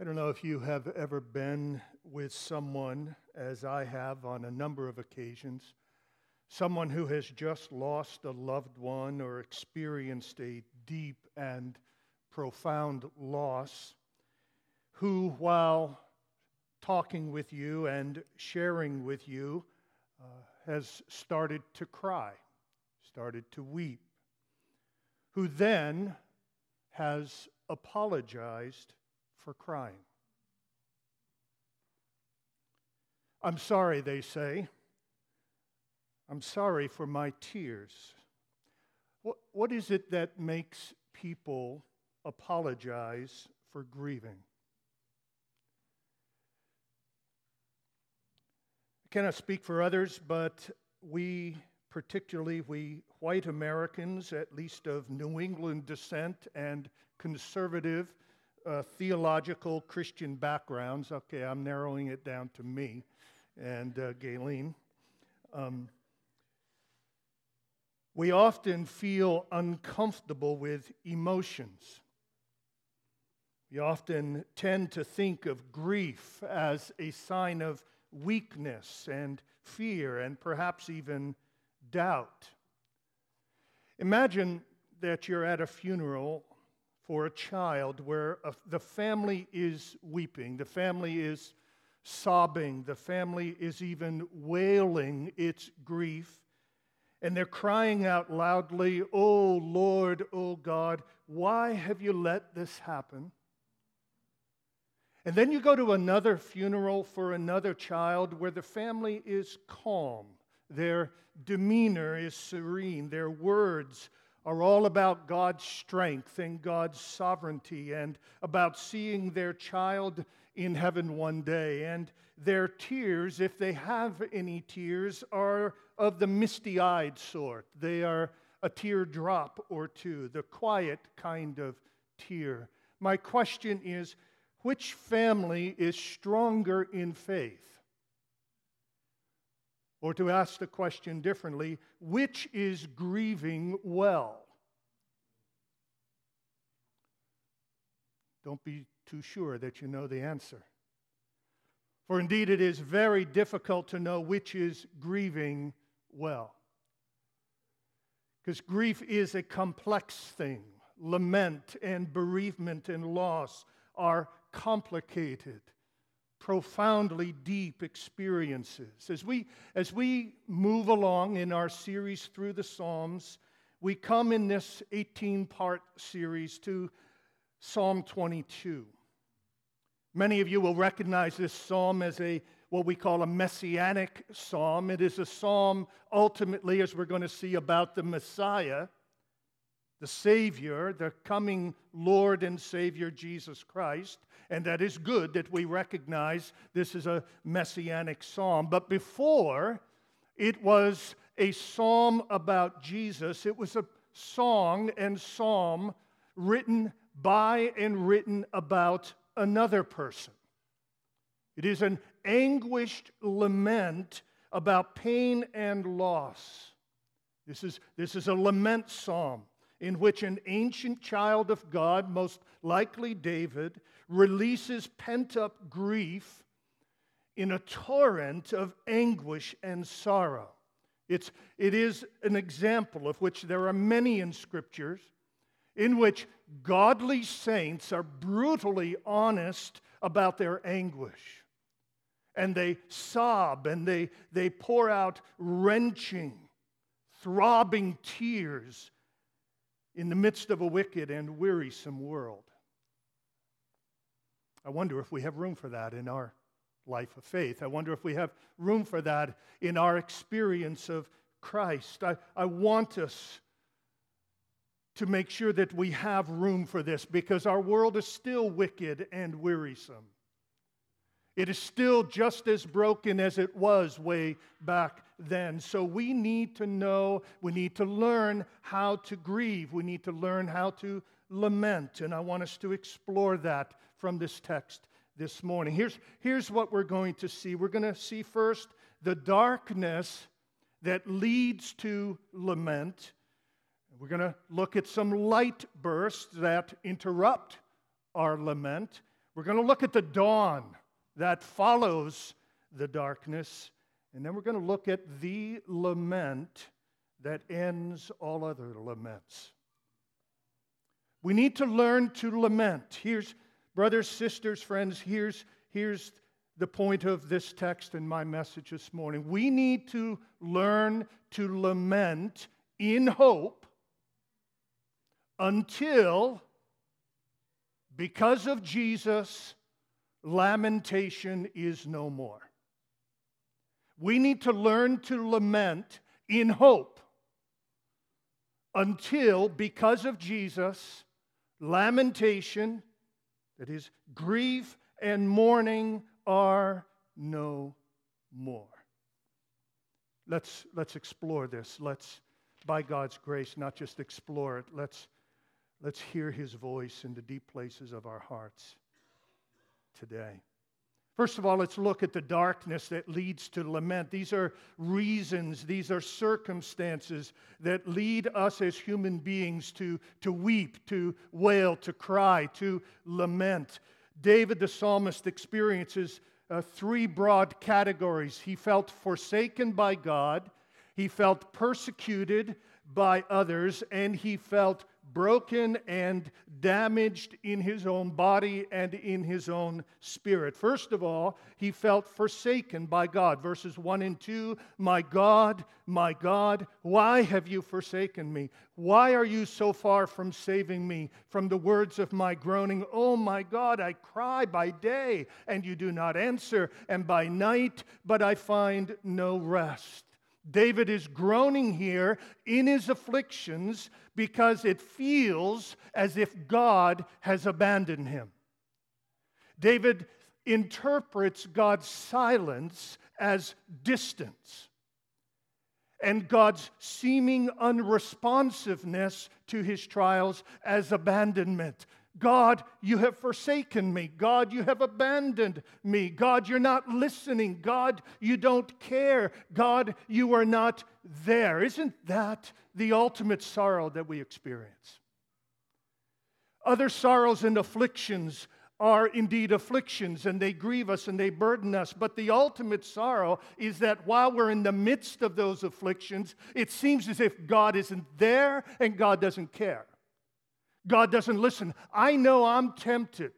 I don't know if you have ever been with someone, as I have on a number of occasions, someone who has just lost a loved one or experienced a deep and profound loss, who, while talking with you and sharing with you, uh, has started to cry, started to weep, who then has apologized for crying. I'm sorry, they say. I'm sorry for my tears. What, what is it that makes people apologize for grieving? I cannot speak for others, but we, particularly we white Americans, at least of New England descent and conservative, uh, theological Christian backgrounds. Okay, I'm narrowing it down to me and uh. Um, we often feel uncomfortable with emotions. We often tend to think of grief as a sign of weakness and fear and perhaps even doubt. Imagine that you're at a funeral for a child where a, the family is weeping, the family is sobbing, the family is even wailing its grief, and they're crying out loudly, Oh Lord, oh God, why have you let this happen? And then you go to another funeral for another child where the family is calm. Their demeanor is serene. Their words are all about God's strength and God's sovereignty and about seeing their child in heaven one day. And their tears, if they have any tears, are of the misty eyed sort. They are a teardrop or two, the quiet kind of tear. My question is which family is stronger in faith? Or to ask the question differently, which is grieving well? Don't be too sure that you know the answer. For indeed, it is very difficult to know which is grieving well. Because grief is a complex thing. Lament and bereavement and loss are complicated profoundly deep experiences. As we, as we move along in our series through the Psalms, we come in this 18 part series to Psalm 22. Many of you will recognize this psalm as a what we call a messianic psalm. It is a psalm ultimately, as we're going to see, about the Messiah, the Savior, the coming Lord and Savior Jesus Christ. And that is good that we recognize this is a messianic psalm. But before it was a psalm about Jesus, it was a song and psalm written by and written about another person. It is an anguished lament about pain and loss. This is, this is a lament psalm in which an ancient child of God, most likely David, releases pent up grief in a torrent of anguish and sorrow. It's, it is an example of which there are many in scriptures in which godly saints are brutally honest about their anguish. And they sob and they, they pour out wrenching, throbbing tears in the midst of a wicked and wearisome world. I wonder if we have room for that in our life of faith. I wonder if we have room for that in our experience of Christ. I, I want us to make sure that we have room for this because our world is still wicked and wearisome. It is still just as broken as it was way back then. So we need to know, we need to learn how to grieve, we need to learn how to lament. And I want us to explore that from this text this morning. Here's, here's what we're going to see we're going to see first the darkness that leads to lament. We're going to look at some light bursts that interrupt our lament. We're going to look at the dawn that follows the darkness. And then we're going to look at the lament that ends all other laments. We need to learn to lament. Here's, brothers, sisters, friends, here's, here's the point of this text and my message this morning. We need to learn to lament in hope until, because of Jesus, lamentation is no more. We need to learn to lament in hope until, because of Jesus, lamentation, that is, grief and mourning are no more. Let's, let's explore this. Let's, by God's grace, not just explore it, let's, let's hear his voice in the deep places of our hearts today. First of all, let's look at the darkness that leads to lament. These are reasons, these are circumstances that lead us as human beings to, to weep, to wail, to cry, to lament. David the psalmist experiences uh, three broad categories. He felt forsaken by God, he felt persecuted by others, and he felt broken and damaged in his own body and in his own spirit. First of all, he felt forsaken by God. Verses 1 and 2 My God, my God, why have you forsaken me? Why are you so far from saving me from the words of my groaning? Oh my God, I cry by day, and you do not answer, and by night, but I find no rest. David is groaning here in his afflictions because it feels as if God has abandoned him. David interprets God's silence as distance and God's seeming unresponsiveness to his trials as abandonment. God, you have forsaken me. God, you have abandoned me. God, you're not listening. God, you don't care. God, you are not there. Isn't that the ultimate sorrow that we experience? Other sorrows and afflictions are indeed afflictions and they grieve us and they burden us. But the ultimate sorrow is that while we're in the midst of those afflictions, it seems as if God isn't there and God doesn't care. God doesn't listen. I know I'm tempted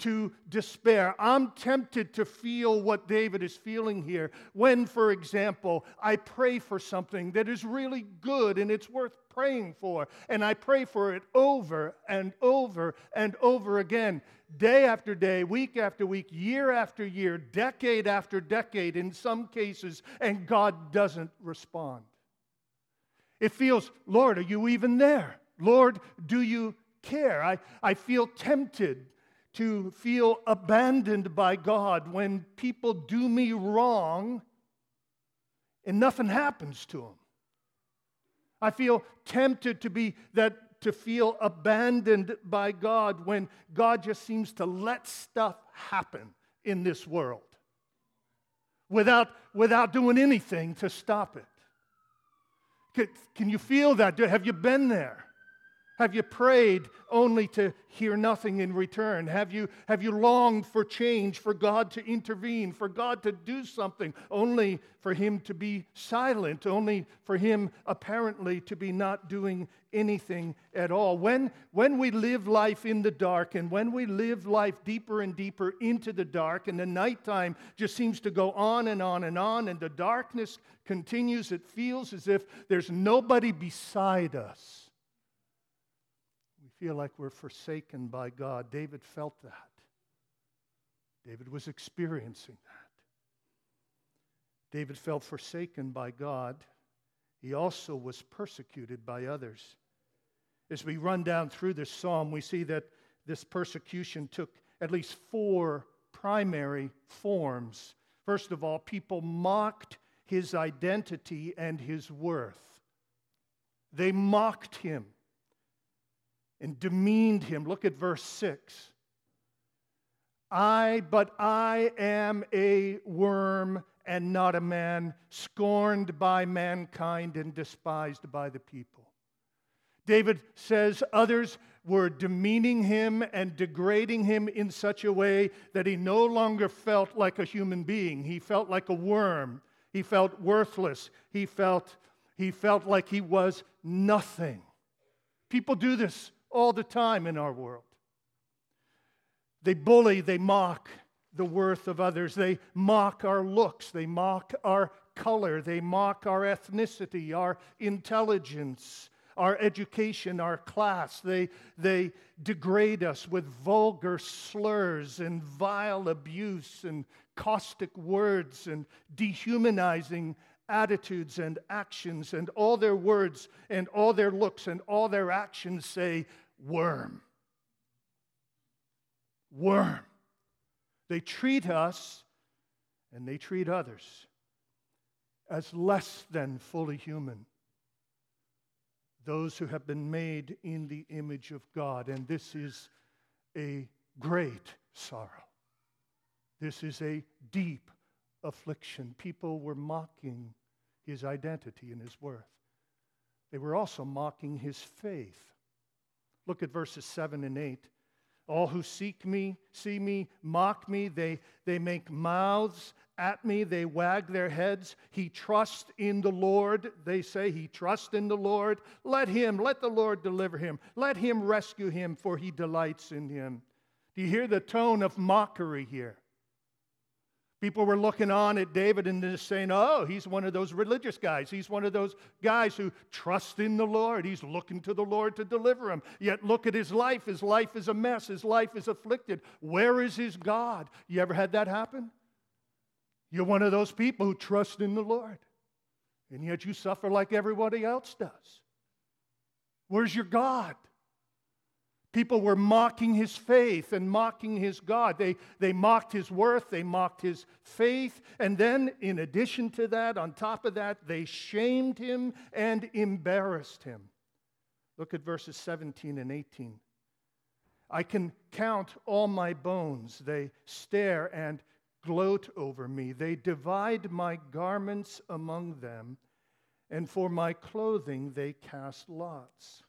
to despair. I'm tempted to feel what David is feeling here when, for example, I pray for something that is really good and it's worth praying for, and I pray for it over and over and over again, day after day, week after week, year after year, decade after decade in some cases, and God doesn't respond. It feels, Lord, are you even there? Lord, do you care? I, I feel tempted to feel abandoned by God when people do me wrong and nothing happens to them. I feel tempted to be that to feel abandoned by God when God just seems to let stuff happen in this world without, without doing anything to stop it. Can, can you feel that? Have you been there? Have you prayed only to hear nothing in return? Have you, have you longed for change, for God to intervene, for God to do something, only for Him to be silent, only for Him apparently to be not doing anything at all? When, when we live life in the dark and when we live life deeper and deeper into the dark, and the nighttime just seems to go on and on and on, and the darkness continues, it feels as if there's nobody beside us feel like we're forsaken by God. David felt that. David was experiencing that. David felt forsaken by God. He also was persecuted by others. As we run down through this psalm, we see that this persecution took at least four primary forms. First of all, people mocked his identity and his worth. They mocked him and demeaned him. Look at verse 6. I, but I am a worm and not a man, scorned by mankind and despised by the people. David says others were demeaning him and degrading him in such a way that he no longer felt like a human being. He felt like a worm. He felt worthless. He felt, he felt like he was nothing. People do this all the time in our world. They bully, they mock the worth of others, they mock our looks, they mock our color, they mock our ethnicity, our intelligence, our education, our class. They, they degrade us with vulgar slurs and vile abuse and caustic words and dehumanizing attitudes and actions, and all their words and all their looks and all their actions say, worm. Worm. They treat us and they treat others as less than fully human. Those who have been made in the image of God. And this is a great sorrow. This is a deep affliction. People were mocking his identity and his worth. They were also mocking his faith. Look at verses 7 and 8. All who seek me, see me, mock me. They, they make mouths at me. They wag their heads. He trusts in the Lord. They say, He trusts in the Lord. Let him, let the Lord deliver him. Let him rescue him, for he delights in him. Do you hear the tone of mockery here? People were looking on at David and just saying, oh, he's one of those religious guys. He's one of those guys who trust in the Lord. He's looking to the Lord to deliver him. Yet look at his life. His life is a mess. His life is afflicted. Where is his God? You ever had that happen? You're one of those people who trust in the Lord, and yet you suffer like everybody else does. Where's your God? People were mocking his faith and mocking his God. They, they mocked his worth, they mocked his faith, and then, in addition to that, on top of that, they shamed him and embarrassed him. Look at verses 17 and 18. I can count all my bones. They stare and gloat over me. They divide my garments among them, and for my clothing they cast lots.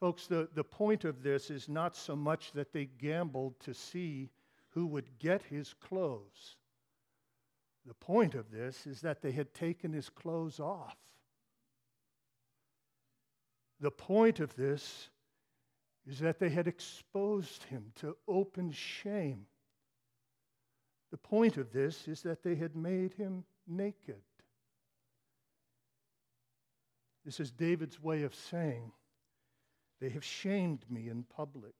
Folks, the, the point of this is not so much that they gambled to see who would get his clothes. The point of this is that they had taken his clothes off. The point of this is that they had exposed him to open shame. The point of this is that they had made him naked. This is David's way of saying, they have shamed me in public.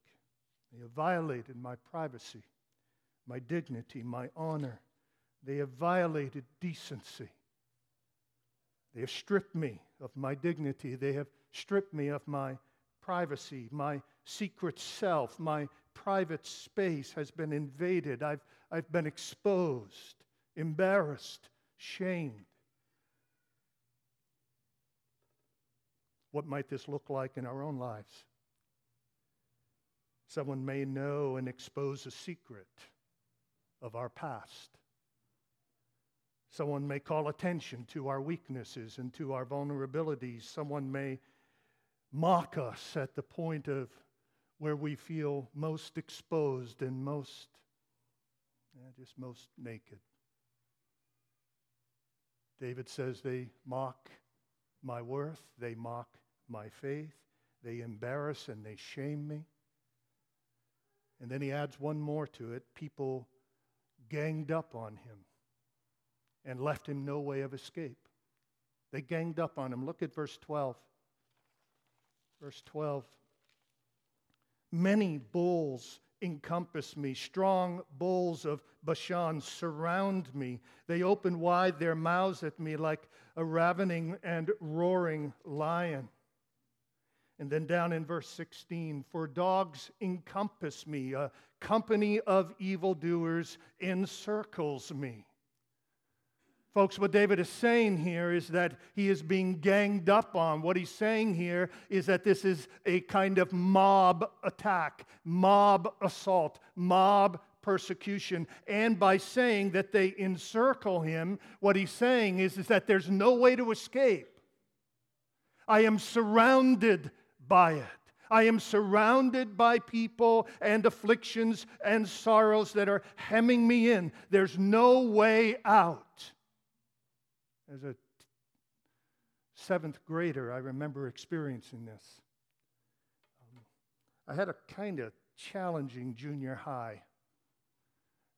They have violated my privacy, my dignity, my honor. They have violated decency. They have stripped me of my dignity. They have stripped me of my privacy, my secret self, my private space has been invaded. I've, I've been exposed, embarrassed, shamed. What might this look like in our own lives? Someone may know and expose a secret of our past. Someone may call attention to our weaknesses and to our vulnerabilities. Someone may mock us at the point of where we feel most exposed and most, yeah, just most naked. David says they mock my worth, they mock my faith, they embarrass and they shame me. And then he adds one more to it people ganged up on him and left him no way of escape. They ganged up on him. Look at verse 12. Verse 12. Many bulls encompass me. Strong bulls of Bashan surround me. They open wide their mouths at me like a ravening and roaring lion. And then down in verse 16, for dogs encompass me, a company of evildoers encircles me. Folks, what David is saying here is that he is being ganged up on. What he's saying here is that this is a kind of mob attack, mob assault, mob persecution. And by saying that they encircle him, what he's saying is, is that there's no way to escape. I am surrounded by it. I am surrounded by people and afflictions and sorrows that are hemming me in. There's no way out. As a seventh grader, I remember experiencing this. Um, I had a kind of challenging junior high.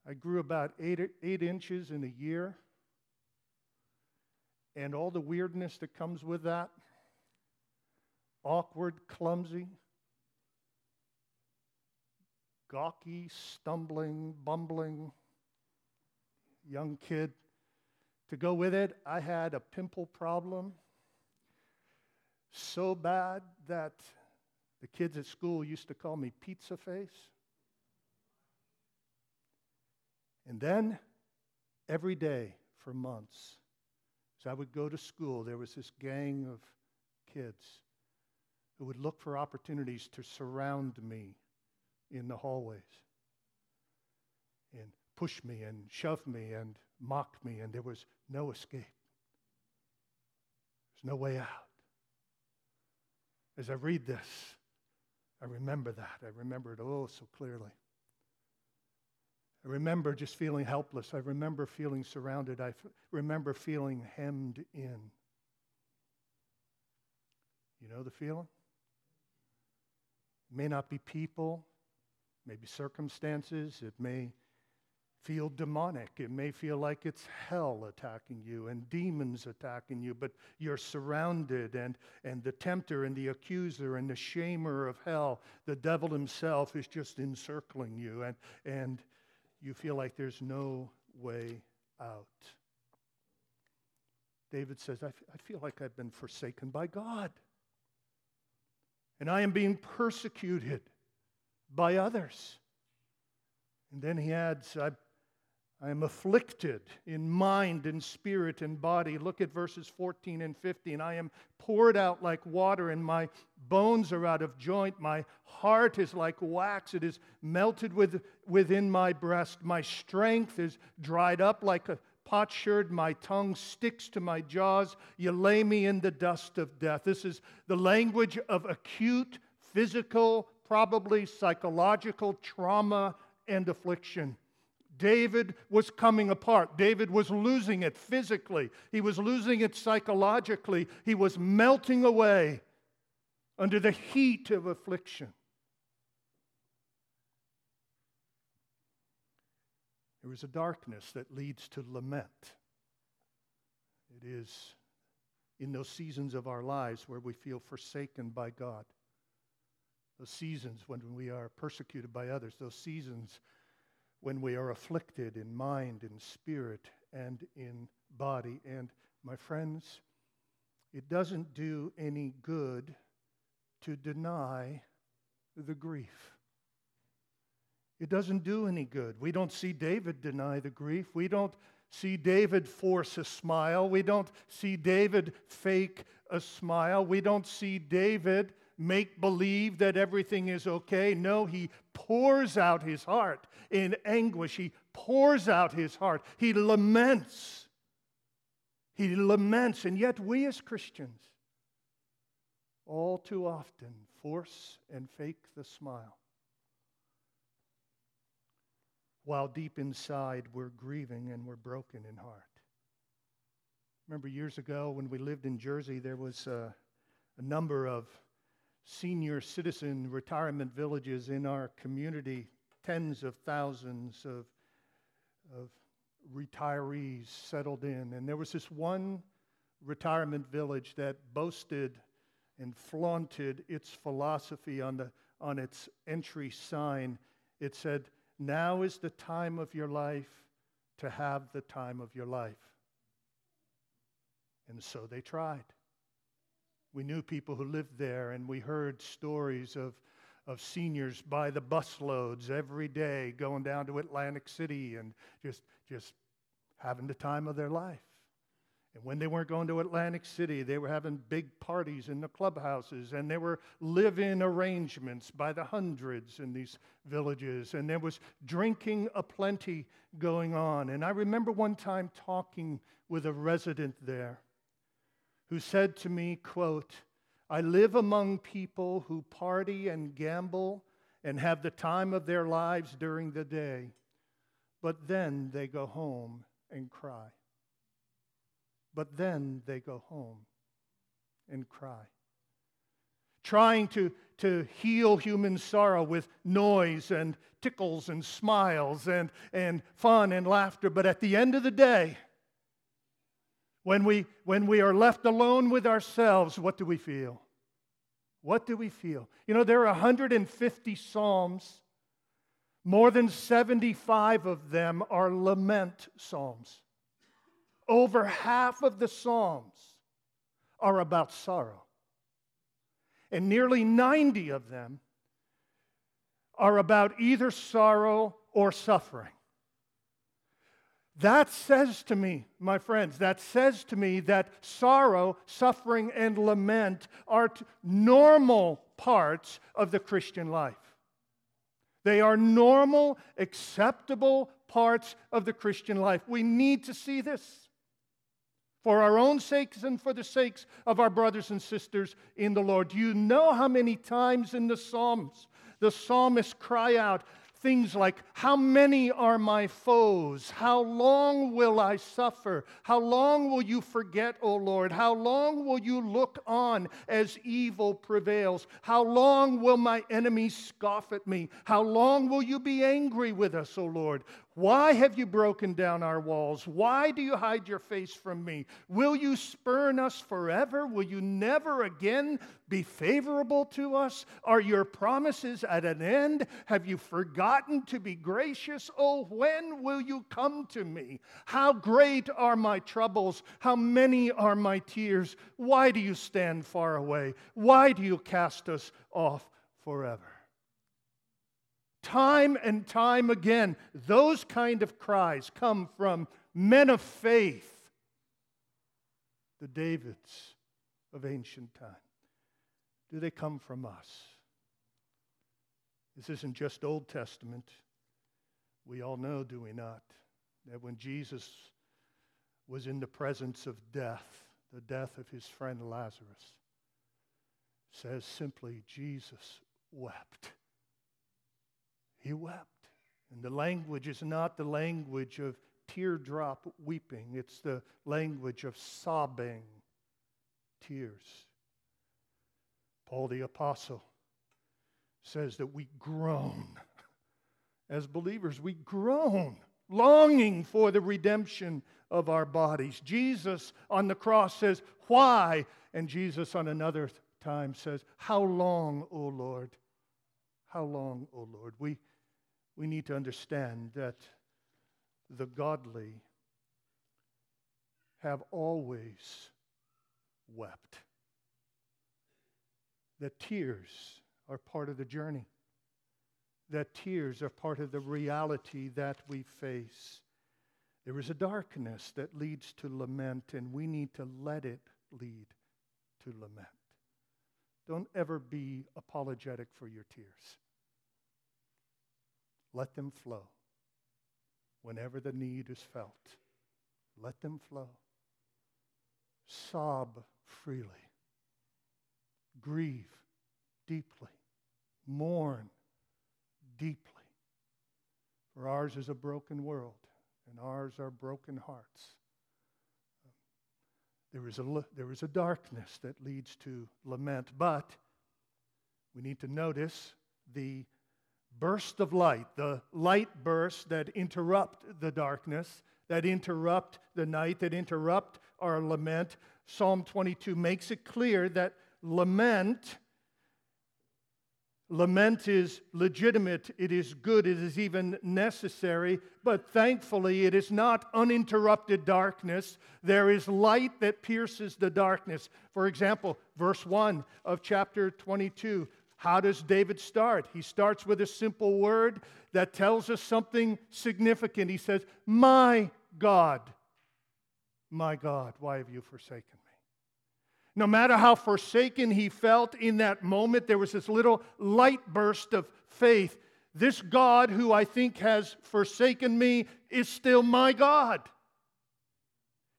I grew about eight, eight inches in a year, and all the weirdness that comes with that awkward, clumsy, gawky, stumbling, bumbling young kid. To go with it, I had a pimple problem so bad that the kids at school used to call me Pizza Face. And then, every day for months, as I would go to school, there was this gang of kids who would look for opportunities to surround me in the hallways and push me and shove me and mock me, and there was no escape. There's no way out. As I read this, I remember that. I remember it all so clearly. I remember just feeling helpless. I remember feeling surrounded. I f- remember feeling hemmed in. You know the feeling? It may not be people, maybe circumstances. It may feel demonic. It may feel like it's hell attacking you and demons attacking you, but you're surrounded, and, and the tempter and the accuser and the shamer of hell, the devil himself, is just encircling you, and, and you feel like there's no way out. David says, I, f- I feel like I've been forsaken by God, and I am being persecuted by others. And then he adds, I I am afflicted in mind and spirit and body. Look at verses 14 and 15. I am poured out like water, and my bones are out of joint. My heart is like wax, it is melted with, within my breast. My strength is dried up like a potsherd. My tongue sticks to my jaws. You lay me in the dust of death. This is the language of acute physical, probably psychological trauma and affliction. David was coming apart. David was losing it physically, he was losing it psychologically. He was melting away under the heat of affliction. There is a darkness that leads to lament. It is in those seasons of our lives where we feel forsaken by God, those seasons when we are persecuted by others, those seasons when we are afflicted in mind, in spirit, and in body. And my friends, it doesn't do any good to deny the grief. It doesn't do any good. We don't see David deny the grief. We don't see David force a smile. We don't see David fake a smile. We don't see David make believe that everything is okay. No, he pours out his heart in anguish. He pours out his heart. He laments. He laments. And yet, we as Christians, all too often, force and fake the smile. While deep inside, we're grieving and we're broken in heart. Remember years ago when we lived in Jersey, there was a, a number of senior citizen retirement villages in our community, tens of thousands of, of retirees settled in. And there was this one retirement village that boasted and flaunted its philosophy on, the, on its entry sign. It said, Now is the time of your life to have the time of your life. And so they tried. We knew people who lived there, and we heard stories of, of seniors by the busloads every day going down to Atlantic City and just, just having the time of their life. And when they weren't going to Atlantic City, they were having big parties in the clubhouses, and there were live in arrangements by the hundreds in these villages, and there was drinking aplenty going on. And I remember one time talking with a resident there who said to me, quote, I live among people who party and gamble and have the time of their lives during the day, but then they go home and cry. But then they go home and cry. Trying to, to heal human sorrow with noise and tickles and smiles and, and fun and laughter, but at the end of the day, when we, when we are left alone with ourselves, what do we feel? What do we feel? You know, there are 150 Psalms. More than 75 of them are lament Psalms. Over half of the Psalms are about sorrow. And nearly 90 of them are about either sorrow or suffering. That says to me, my friends, that says to me that sorrow, suffering, and lament are normal parts of the Christian life. They are normal, acceptable parts of the Christian life. We need to see this for our own sakes and for the sakes of our brothers and sisters in the Lord. Do you know how many times in the Psalms the psalmists cry out, Things like, How many are my foes? How long will I suffer? How long will you forget, O Lord? How long will you look on as evil prevails? How long will my enemies scoff at me? How long will you be angry with us, O Lord? Why have you broken down our walls? Why do you hide your face from me? Will you spurn us forever? Will you never again be favorable to us? Are your promises at an end? Have you forgotten to be gracious? Oh, when will you come to me? How great are my troubles? How many are my tears? Why do you stand far away? Why do you cast us off forever? Time and time again, those kind of cries come from men of faith, the Davids of ancient time. Do they come from us? This isn't just Old Testament. We all know, do we not, that when Jesus was in the presence of death, the death of his friend Lazarus, says simply, Jesus wept. He wept. And the language is not the language of teardrop weeping, it's the language of sobbing tears. Paul the Apostle says that we groan. As believers, we groan, longing for the redemption of our bodies. Jesus on the cross says, Why? And Jesus on another time says, How long, O Lord? How long, O Lord? We we need to understand that the godly have always wept. That tears are part of the journey, that tears are part of the reality that we face. There is a darkness that leads to lament, and we need to let it lead to lament. Don't ever be apologetic for your tears. Let them flow. Whenever the need is felt, let them flow. Sob freely. Grieve deeply. Mourn deeply. For ours is a broken world, and ours are broken hearts. There is, a, there is a darkness that leads to lament, but we need to notice the burst of light, the light bursts that interrupt the darkness, that interrupt the night, that interrupt our lament. Psalm 22 makes it clear that lament lament is legitimate, it is good, it is even necessary, but thankfully it is not uninterrupted darkness. There is light that pierces the darkness. For example, verse 1 of chapter 22 how does David start? He starts with a simple word that tells us something significant. He says, My God, my God, why have you forsaken? No matter how forsaken he felt in that moment, there was this little light burst of faith. This God who I think has forsaken me is still my God.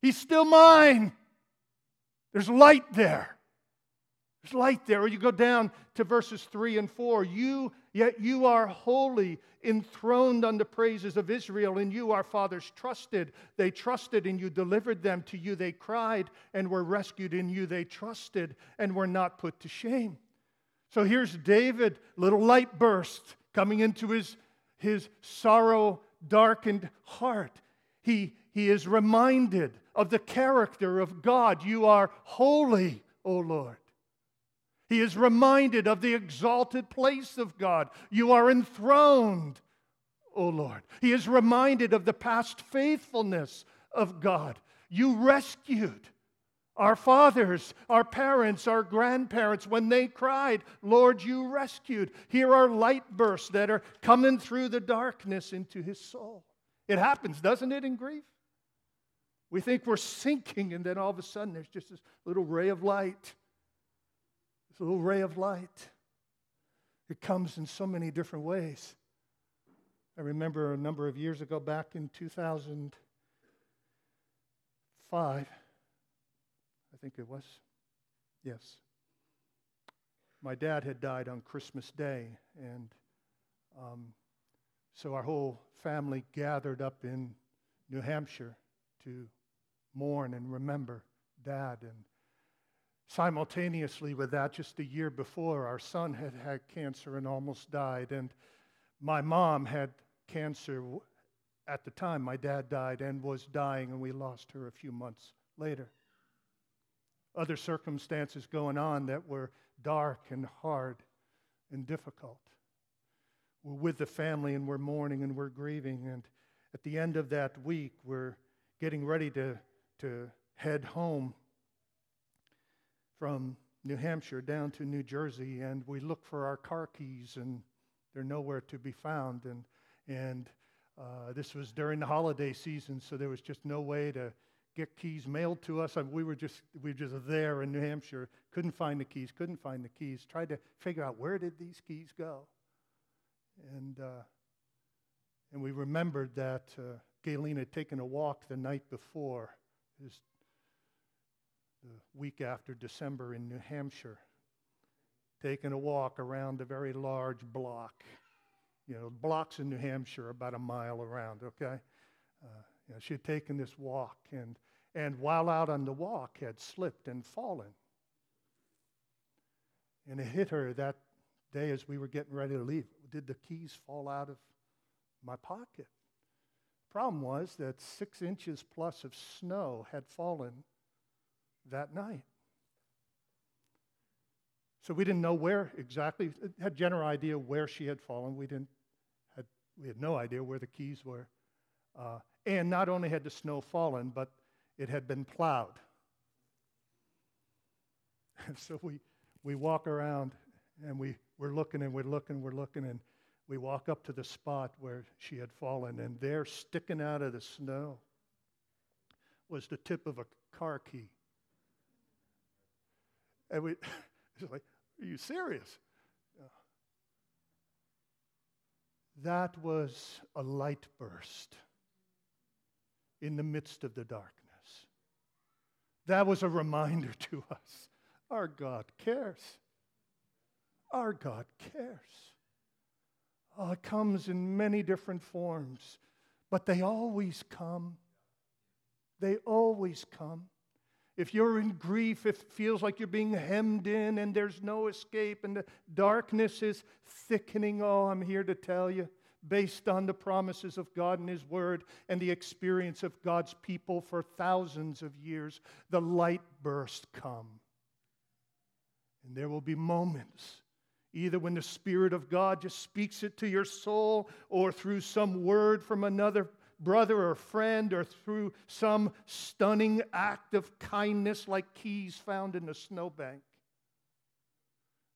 He's still mine. There's light there. There's light there. Or you go down to verses 3 and 4. You, yet you are holy, enthroned on the praises of Israel. and you our fathers trusted. They trusted, and you delivered them. To you they cried, and were rescued. In you they trusted, and were not put to shame. So here's David, little light burst coming into his, his sorrow darkened heart. He, he is reminded of the character of God. You are holy, O Lord. He is reminded of the exalted place of God. You are enthroned, O Lord. He is reminded of the past faithfulness of God. You rescued our fathers, our parents, our grandparents, when they cried, Lord, you rescued. Here are light bursts that are coming through the darkness into his soul. It happens, doesn't it, in grief? We think we're sinking, and then all of a sudden there's just this little ray of light a little ray of light. It comes in so many different ways. I remember a number of years ago, back in 2005, I think it was. Yes. My dad had died on Christmas Day, and um, so our whole family gathered up in New Hampshire to mourn and remember Dad. And Simultaneously with that, just a year before, our son had had cancer and almost died. And my mom had cancer at the time my dad died and was dying, and we lost her a few months later. Other circumstances going on that were dark and hard and difficult. We're with the family and we're mourning and we're grieving. And at the end of that week, we're getting ready to, to head home from New Hampshire down to New Jersey, and we look for our car keys, and they're nowhere to be found. And, and uh, this was during the holiday season, so there was just no way to get keys mailed to us. I mean, we were just we were just there in New Hampshire, couldn't find the keys, couldn't find the keys. Tried to figure out where did these keys go, and uh, and we remembered that uh, had taken a walk the night before. His the week after December in New Hampshire, taking a walk around a very large block. You know, blocks in New Hampshire about a mile around, okay? Uh, you know, she had taken this walk and, and while out on the walk had slipped and fallen. And it hit her that day as we were getting ready to leave. Did the keys fall out of my pocket? Problem was that six inches plus of snow had fallen that night. So we didn't know where exactly, had general idea where she had fallen. We didn't, had, we had no idea where the keys were. Uh, and not only had the snow fallen, but it had been plowed. And so we, we walk around and we, we're looking and we're looking, we're looking, and we walk up to the spot where she had fallen, and there, sticking out of the snow, was the tip of a car key. And we, it's like, are you serious? That was a light burst in the midst of the darkness. That was a reminder to us our God cares. Our God cares. Oh, it comes in many different forms, but they always come. They always come. If you're in grief, if it feels like you're being hemmed in and there's no escape and the darkness is thickening, oh, I'm here to tell you, based on the promises of God and His Word and the experience of God's people for thousands of years, the light burst come. And there will be moments, either when the Spirit of God just speaks it to your soul or through some word from another brother or friend or through some stunning act of kindness like keys found in a snowbank,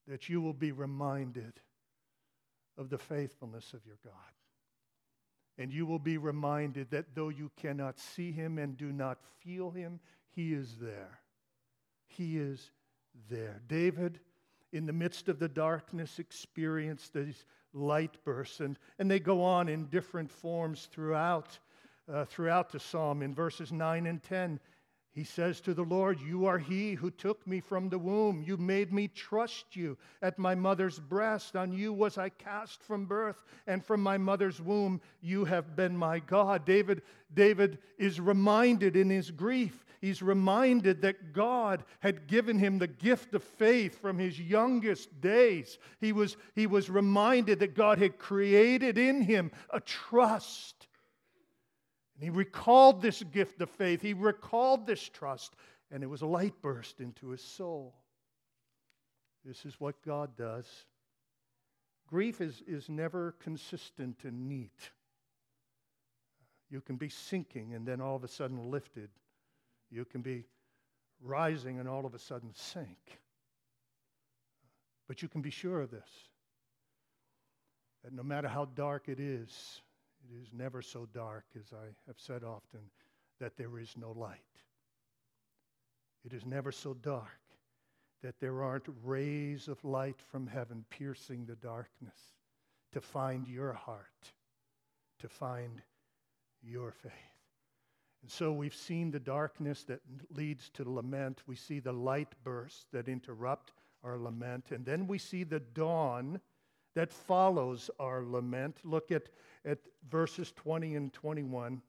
that you will be reminded of the faithfulness of your God. And you will be reminded that though you cannot see him and do not feel him, he is there. He is there. David, in the midst of the darkness, experienced these light bursts. And, and they go on in different forms throughout, uh, throughout the psalm. In verses 9 and 10, He says to the Lord, You are he who took me from the womb. You made me trust you at my mother's breast. On you was I cast from birth, and from my mother's womb you have been my God. David, David is reminded in his grief, he's reminded that God had given him the gift of faith from his youngest days. He was, he was reminded that God had created in him a trust and he recalled this gift of faith, he recalled this trust, and it was a light burst into his soul. This is what God does. Grief is, is never consistent and neat. You can be sinking and then all of a sudden lifted. You can be rising and all of a sudden sink. But you can be sure of this that no matter how dark it is, it is never so dark, as I have said often, that there is no light. It is never so dark that there aren't rays of light from heaven piercing the darkness to find your heart, to find your faith. And so we've seen the darkness that leads to lament. We see the light bursts that interrupt our lament. And then we see the dawn that follows our lament. Look at, at verses 20 and 21. Look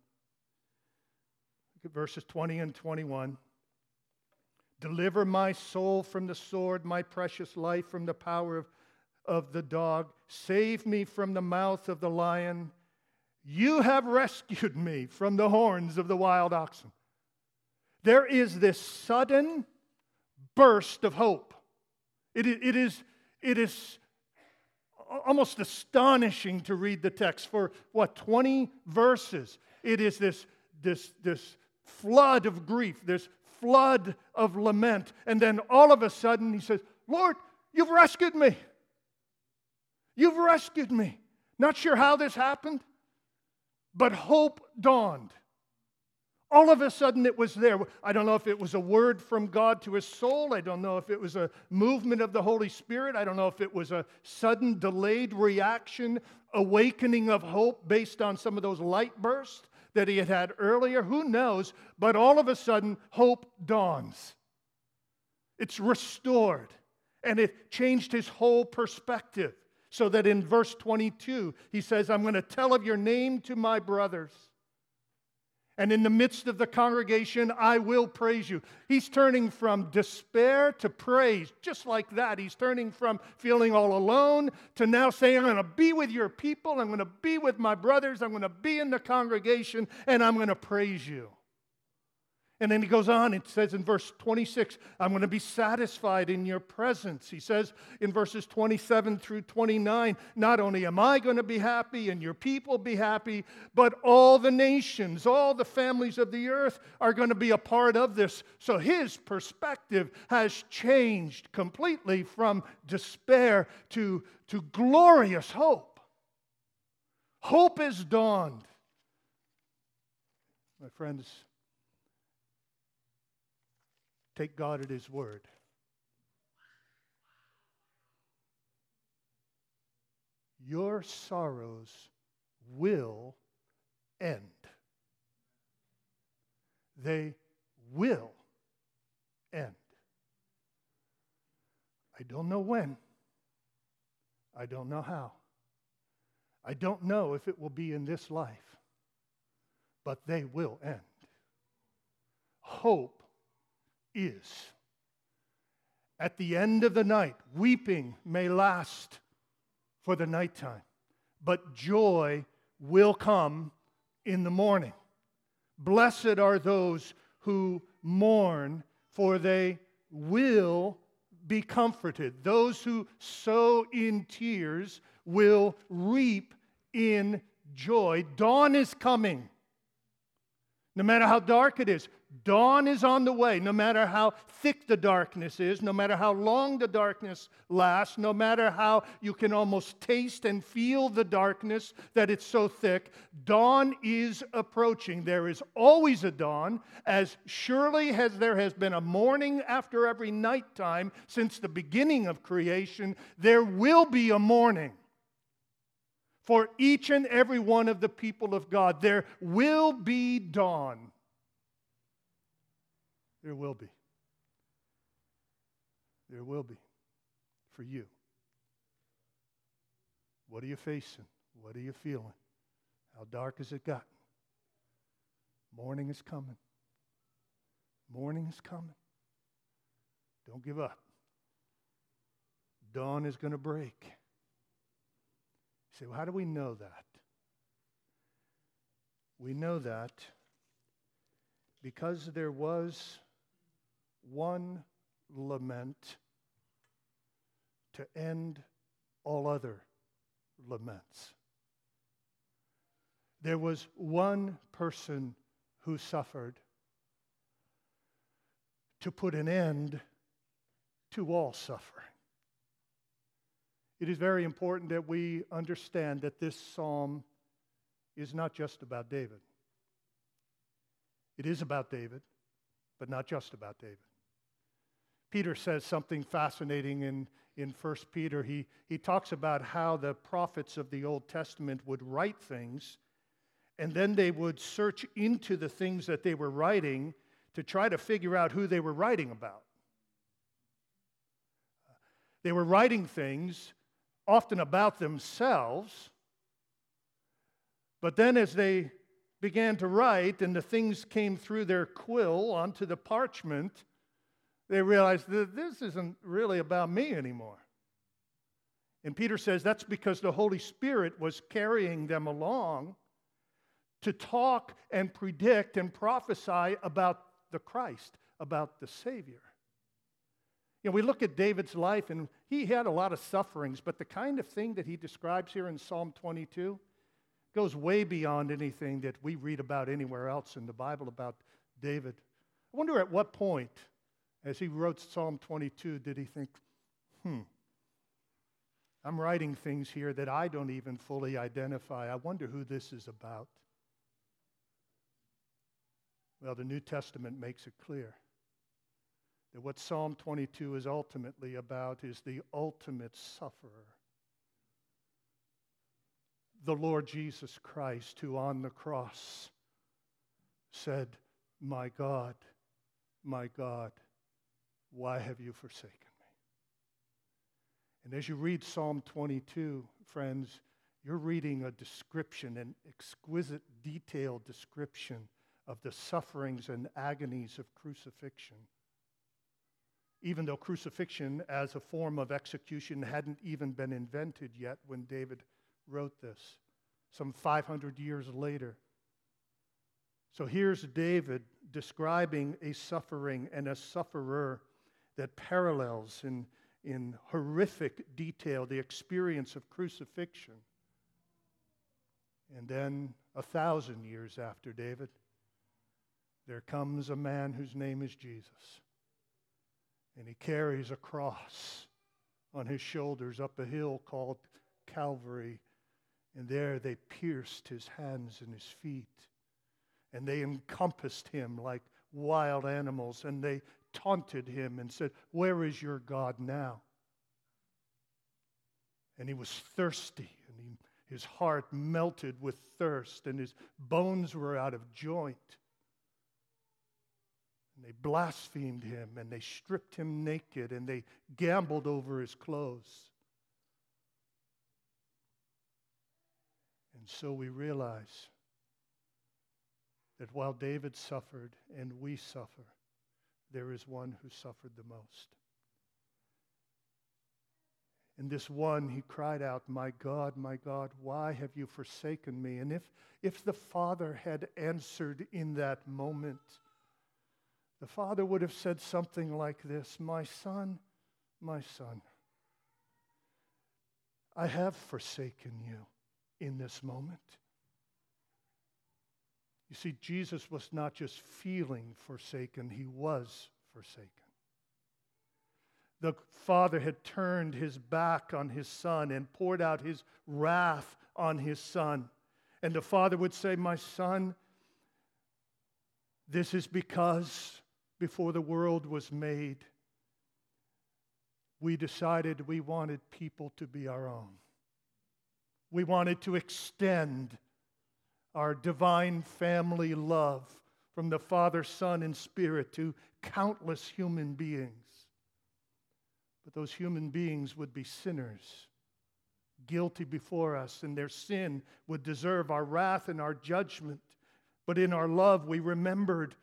at verses 20 and 21. Deliver my soul from the sword, my precious life from the power of, of the dog. Save me from the mouth of the lion. You have rescued me from the horns of the wild oxen. There is this sudden burst of hope. It, it, is, it is almost astonishing to read the text. For what, 20 verses? It is this, this, this flood of grief, this flood of lament. And then all of a sudden he says, Lord, you've rescued me. You've rescued me. Not sure how this happened, but hope dawned. All of a sudden, it was there. I don't know if it was a word from God to his soul. I don't know if it was a movement of the Holy Spirit. I don't know if it was a sudden, delayed reaction, awakening of hope based on some of those light bursts that he had had earlier. Who knows? But all of a sudden, hope dawns. It's restored. And it changed his whole perspective. So that in verse 22, he says, I'm going to tell of your name to my brothers. And in the midst of the congregation, I will praise you. He's turning from despair to praise, just like that. He's turning from feeling all alone to now saying, I'm going to be with your people. I'm going to be with my brothers. I'm going to be in the congregation, and I'm going to praise you. And then he goes on, it says in verse 26, I'm going to be satisfied in your presence. He says in verses 27 through 29, not only am I going to be happy and your people be happy, but all the nations, all the families of the earth are going to be a part of this. So his perspective has changed completely from despair to, to glorious hope. Hope has dawned. My friends, Take God at His word. Your sorrows will end. They will end. I don't know when. I don't know how. I don't know if it will be in this life, but they will end. Hope is. At the end of the night, weeping may last for the nighttime, but joy will come in the morning. Blessed are those who mourn, for they will be comforted. Those who sow in tears will reap in joy. Dawn is coming. No matter how dark it is, dawn is on the way. No matter how thick the darkness is, no matter how long the darkness lasts, no matter how you can almost taste and feel the darkness that it's so thick, dawn is approaching. There is always a dawn, as surely as there has been a morning after every nighttime since the beginning of creation, there will be a morning for each and every one of the people of God. There will be dawn. There will be. There will be for you. What are you facing? What are you feeling? How dark has it gotten? Morning is coming. Morning is coming. Don't give up. Dawn is going to break. You say, well, how do we know that? We know that because there was one lament to end all other laments. There was one person who suffered to put an end to all suffering. It is very important that we understand that this psalm is not just about David. It is about David, but not just about David. Peter says something fascinating in, in 1 Peter. He, he talks about how the prophets of the Old Testament would write things, and then they would search into the things that they were writing to try to figure out who they were writing about. They were writing things often about themselves, but then as they began to write and the things came through their quill onto the parchment, they realize that this isn't really about me anymore. And Peter says that's because the Holy Spirit was carrying them along to talk and predict and prophesy about the Christ, about the Savior. You know, we look at David's life and he had a lot of sufferings, but the kind of thing that he describes here in Psalm 22 goes way beyond anything that we read about anywhere else in the Bible about David. I wonder at what point as he wrote Psalm 22, did he think, hmm, I'm writing things here that I don't even fully identify. I wonder who this is about. Well, the New Testament makes it clear that what Psalm 22 is ultimately about is the ultimate sufferer. The Lord Jesus Christ, who on the cross said, My God, my God, why have you forsaken me? And as you read Psalm 22, friends, you're reading a description, an exquisite, detailed description of the sufferings and agonies of crucifixion. Even though crucifixion as a form of execution hadn't even been invented yet when David wrote this, some 500 years later. So here's David describing a suffering and a sufferer that parallels in, in horrific detail the experience of crucifixion. And then, a thousand years after David, there comes a man whose name is Jesus. And he carries a cross on his shoulders up a hill called Calvary. And there they pierced his hands and his feet. And they encompassed him like wild animals. And they taunted him and said, Where is your God now? And he was thirsty, and he, his heart melted with thirst, and his bones were out of joint. And they blasphemed him, and they stripped him naked, and they gambled over his clothes. And so we realize that while David suffered and we suffer, there is one who suffered the most. And this one, he cried out, My God, my God, why have you forsaken me? And if, if the Father had answered in that moment, the Father would have said something like this My son, my son, I have forsaken you in this moment. You see, Jesus was not just feeling forsaken, he was forsaken. The Father had turned his back on his Son and poured out his wrath on his Son. And the Father would say, My Son, this is because before the world was made, we decided we wanted people to be our own. We wanted to extend our divine family love from the Father, Son, and Spirit to countless human beings. But those human beings would be sinners, guilty before us, and their sin would deserve our wrath and our judgment. But in our love, we remembered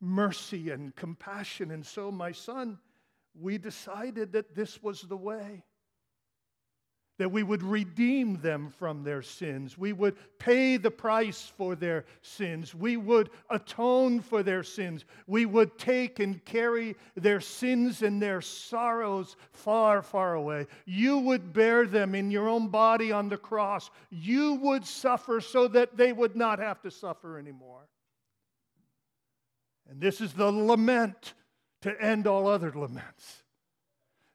mercy and compassion. And so, my son, we decided that this was the way that we would redeem them from their sins. We would pay the price for their sins. We would atone for their sins. We would take and carry their sins and their sorrows far, far away. You would bear them in your own body on the cross. You would suffer so that they would not have to suffer anymore. And this is the lament to end all other laments.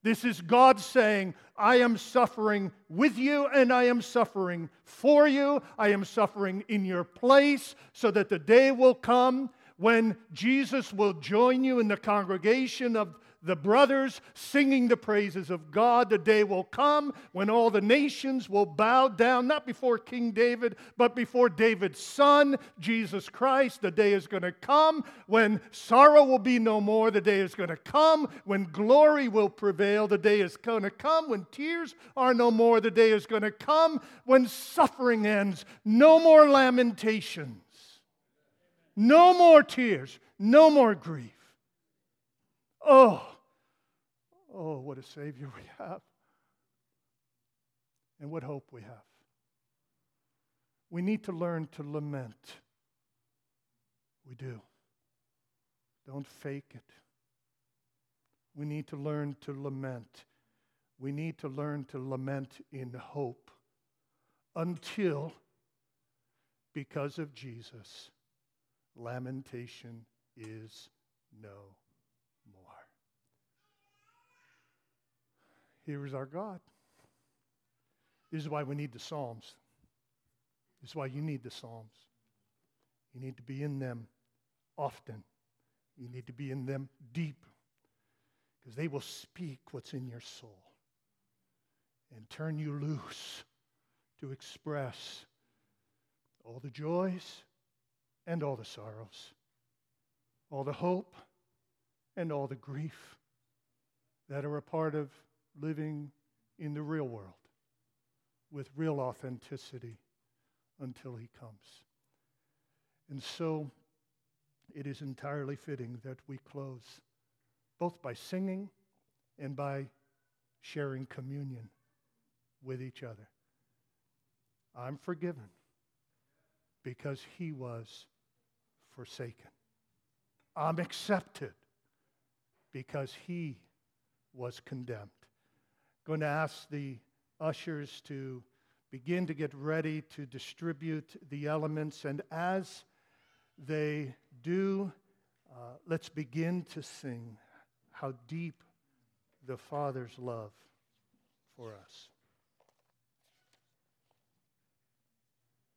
This is God saying, I am suffering with you and I am suffering for you. I am suffering in your place so that the day will come when Jesus will join you in the congregation of the brothers singing the praises of God. The day will come when all the nations will bow down, not before King David, but before David's son, Jesus Christ. The day is going to come when sorrow will be no more. The day is going to come when glory will prevail. The day is going to come when tears are no more. The day is going to come when suffering ends. No more lamentations. No more tears. No more grief. Oh, Oh, what a Savior we have. And what hope we have. We need to learn to lament. We do. Don't fake it. We need to learn to lament. We need to learn to lament in hope until, because of Jesus, lamentation is no Here is our God. This is why we need the Psalms. This is why you need the Psalms. You need to be in them often. You need to be in them deep because they will speak what's in your soul and turn you loose to express all the joys and all the sorrows, all the hope and all the grief that are a part of living in the real world with real authenticity until he comes. And so it is entirely fitting that we close both by singing and by sharing communion with each other. I'm forgiven because he was forsaken. I'm accepted because he was condemned going to ask the ushers to begin to get ready to distribute the elements. And as they do, uh, let's begin to sing how deep the Father's love for us.